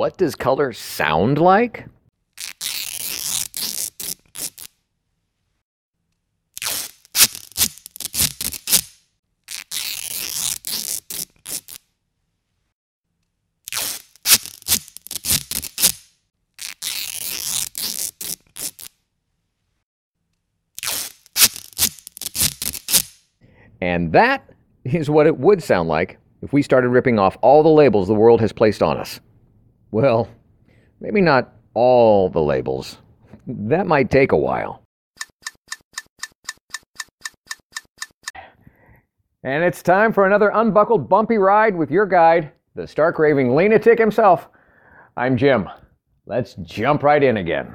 What does color sound like? And that is what it would sound like if we started ripping off all the labels the world has placed on us. Well, maybe not all the labels. That might take a while. And it's time for another unbuckled bumpy ride with your guide, the stark raving lunatic himself. I'm Jim. Let's jump right in again.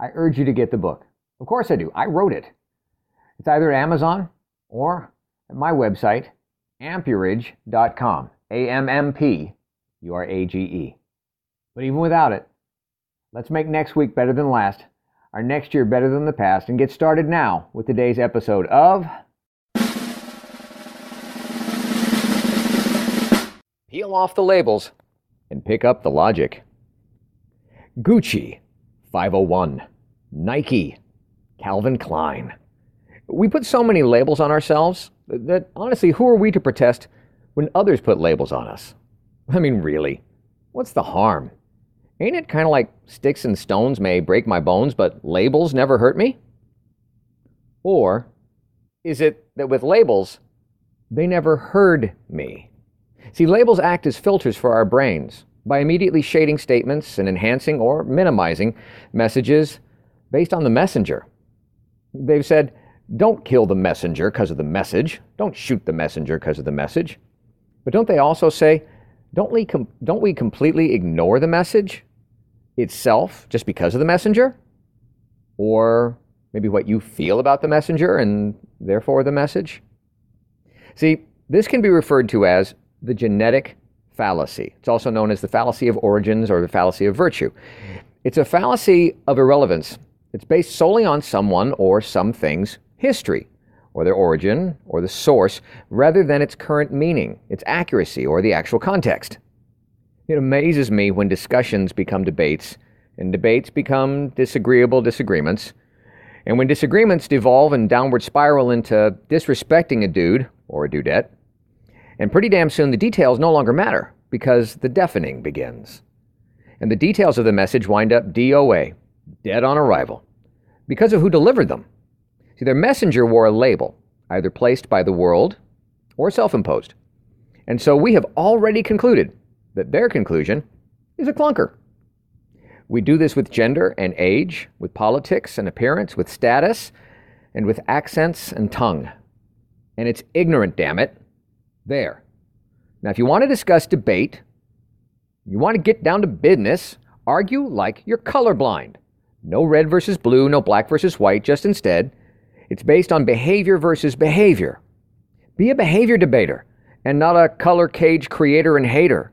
I urge you to get the book. Of course I do. I wrote it. It's either at Amazon or at my website, ammpurage.com. A M M P U R A G E. But even without it, let's make next week better than last, our next year better than the past, and get started now with today's episode of Peel off the labels and pick up the logic. Gucci 501. Nike, Calvin Klein. We put so many labels on ourselves that honestly, who are we to protest when others put labels on us? I mean, really, what's the harm? Ain't it kind of like sticks and stones may break my bones, but labels never hurt me? Or is it that with labels, they never heard me? See, labels act as filters for our brains by immediately shading statements and enhancing or minimizing messages based on the messenger. They've said, don't kill the messenger because of the message. Don't shoot the messenger because of the message. But don't they also say, don't we, com- don't we completely ignore the message itself just because of the messenger? Or maybe what you feel about the messenger and therefore the message? See, this can be referred to as the genetic fallacy. It's also known as the fallacy of origins or the fallacy of virtue. It's a fallacy of irrelevance it's based solely on someone or something's history, or their origin, or the source, rather than its current meaning, its accuracy, or the actual context. It amazes me when discussions become debates, and debates become disagreeable disagreements, and when disagreements devolve and downward spiral into disrespecting a dude or a dudette, and pretty damn soon the details no longer matter because the deafening begins. And the details of the message wind up DOA, dead on arrival, because of who delivered them. See, their messenger wore a label, either placed by the world or self imposed. And so we have already concluded that their conclusion is a clunker. We do this with gender and age, with politics and appearance, with status, and with accents and tongue. And it's ignorant, damn it. There. Now, if you want to discuss debate, you want to get down to business, argue like you're colorblind. No red versus blue, no black versus white, just instead, it's based on behavior versus behavior. Be a behavior debater and not a color cage creator and hater.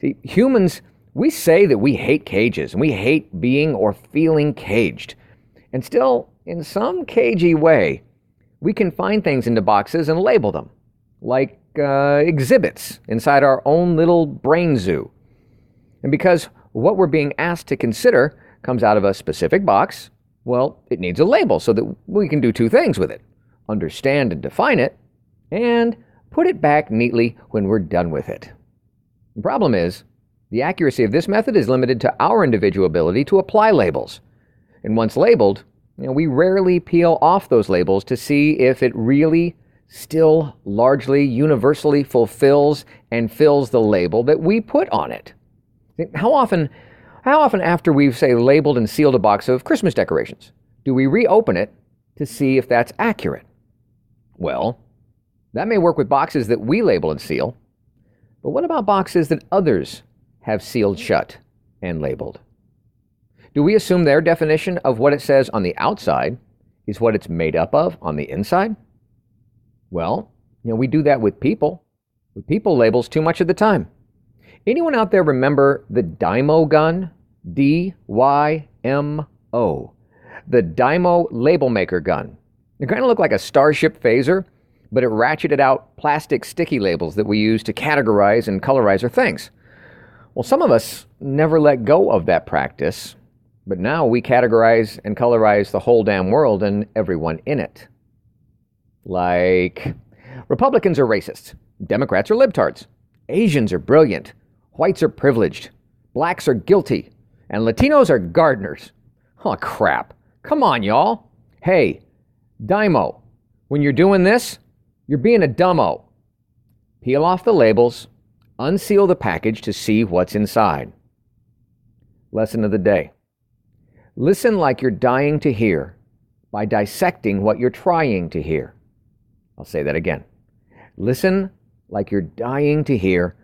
See, humans, we say that we hate cages and we hate being or feeling caged. And still, in some cagey way, we can find things into boxes and label them, like uh, exhibits inside our own little brain zoo. And because what we're being asked to consider comes out of a specific box, well, it needs a label so that we can do two things with it understand and define it, and put it back neatly when we're done with it. The problem is, the accuracy of this method is limited to our individual ability to apply labels. And once labeled, you know, we rarely peel off those labels to see if it really still largely universally fulfills and fills the label that we put on it. How often, how often after we've, say, labeled and sealed a box of Christmas decorations, do we reopen it to see if that's accurate? Well, that may work with boxes that we label and seal, but what about boxes that others have sealed shut and labeled? Do we assume their definition of what it says on the outside is what it's made up of on the inside? Well, you know, we do that with people, with people labels too much of the time. Anyone out there remember the Dymo gun? D Y M O. The Dymo label maker gun. It kind of looked like a Starship phaser, but it ratcheted out plastic sticky labels that we use to categorize and colorize our things. Well, some of us never let go of that practice, but now we categorize and colorize the whole damn world and everyone in it. Like, Republicans are racists, Democrats are libtards, Asians are brilliant, whites are privileged, blacks are guilty, and Latinos are gardeners. Oh, crap. Come on, y'all. Hey, Dymo, when you're doing this, you're being a dumbo. Peel off the labels, unseal the package to see what's inside. Lesson of the day Listen like you're dying to hear by dissecting what you're trying to hear. I'll say that again. Listen like you're dying to hear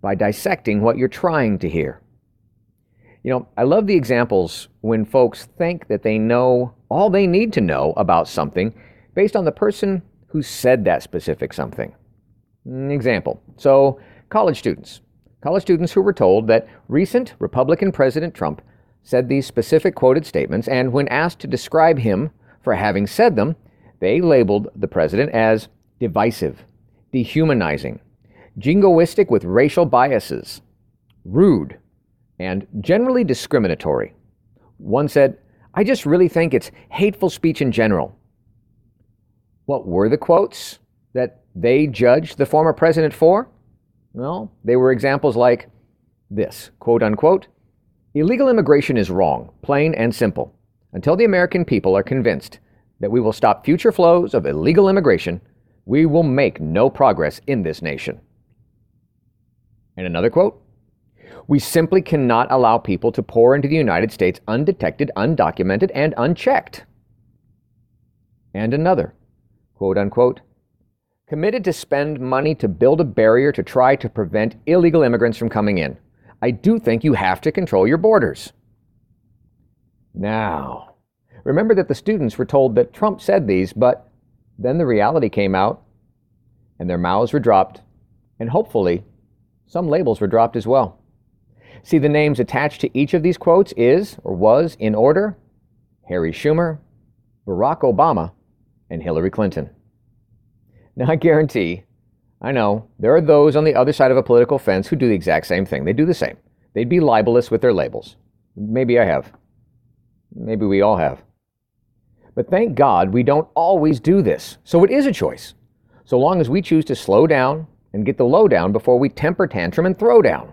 by dissecting what you're trying to hear. You know, I love the examples when folks think that they know all they need to know about something based on the person who said that specific something. An example. So, college students. College students who were told that recent Republican President Trump said these specific quoted statements, and when asked to describe him for having said them, they labeled the president as divisive, dehumanizing, jingoistic with racial biases, rude, and generally discriminatory. One said, I just really think it's hateful speech in general. What were the quotes that they judged the former president for? Well, they were examples like this quote unquote, illegal immigration is wrong, plain and simple. Until the American people are convinced that we will stop future flows of illegal immigration, we will make no progress in this nation. And another quote We simply cannot allow people to pour into the United States undetected, undocumented, and unchecked. And another, quote unquote, committed to spend money to build a barrier to try to prevent illegal immigrants from coming in. I do think you have to control your borders. Now, remember that the students were told that Trump said these, but then the reality came out and their mouths were dropped, and hopefully some labels were dropped as well. See, the names attached to each of these quotes is, or was, in order Harry Schumer, Barack Obama, and Hillary Clinton. Now, I guarantee, I know, there are those on the other side of a political fence who do the exact same thing. They do the same. They'd be libelous with their labels. Maybe I have. Maybe we all have. But thank God we don't always do this. So it is a choice. So long as we choose to slow down, and get the lowdown before we temper tantrum and throw down.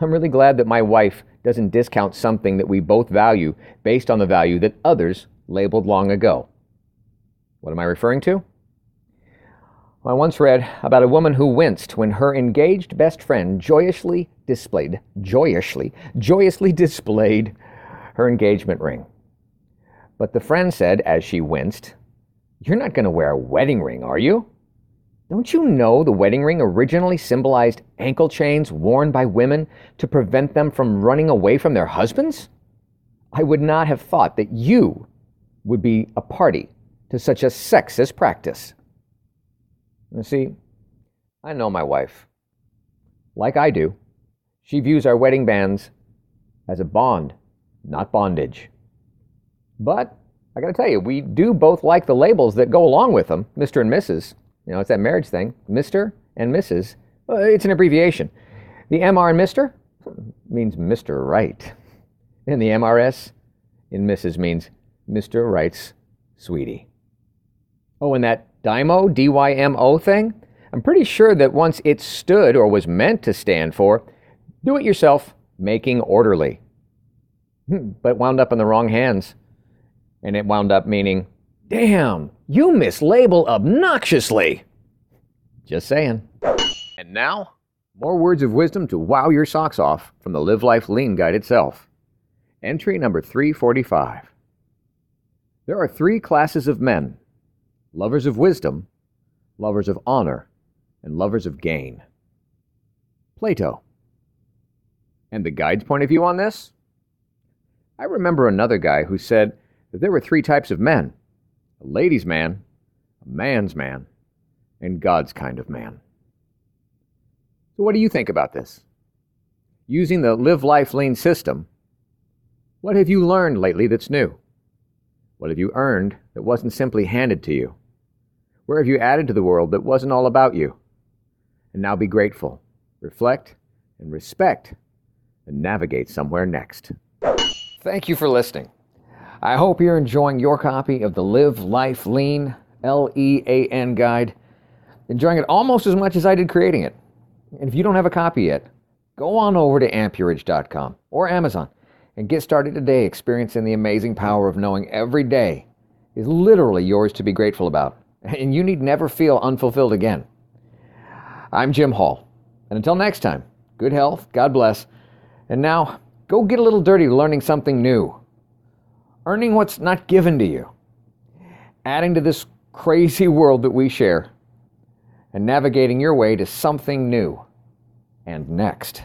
I'm really glad that my wife doesn't discount something that we both value based on the value that others labeled long ago. What am I referring to? I once read about a woman who winced when her engaged best friend joyously displayed, joyously, joyously displayed her engagement ring. But the friend said as she winced, You're not going to wear a wedding ring, are you? Don't you know the wedding ring originally symbolized ankle chains worn by women to prevent them from running away from their husbands? I would not have thought that you would be a party to such a sexist practice. You see, I know my wife. Like I do, she views our wedding bands as a bond, not bondage. But I gotta tell you, we do both like the labels that go along with them, Mr. and Mrs. You know, it's that marriage thing. Mr. and Mrs. Well, it's an abbreviation. The MR and Mr. means Mr. Right. And the MRS in Mrs. means Mr. Right's sweetie. Oh, and that DYMO, D-Y-M-O thing? I'm pretty sure that once it stood or was meant to stand for do it yourself, making orderly. Hmm, but wound up in the wrong hands. And it wound up meaning Damn, you mislabel obnoxiously. Just saying. And now, More words of wisdom to wow your socks off from the Live Life Lean Guide itself. Entry number 345. There are three classes of men lovers of wisdom, lovers of honor, and lovers of gain. Plato. And the guide's point of view on this? I remember another guy who said that there were three types of men a ladies' man, a man's man, and God's kind of man. So, what do you think about this? Using the Live Life Lean system, what have you learned lately that's new? What have you earned that wasn't simply handed to you? Where have you added to the world that wasn't all about you? And now be grateful, reflect, and respect, and navigate somewhere next. Thank you for listening. I hope you're enjoying your copy of the Live Life Lean L E A N guide, enjoying it almost as much as I did creating it. And if you don't have a copy yet, go on over to ammpurage.com or Amazon and get started today experiencing the amazing power of knowing every day is literally yours to be grateful about, and you need never feel unfulfilled again. I'm Jim Hall, and until next time, good health, God bless, and now go get a little dirty learning something new, earning what's not given to you, adding to this crazy world that we share, and navigating your way to something new and next.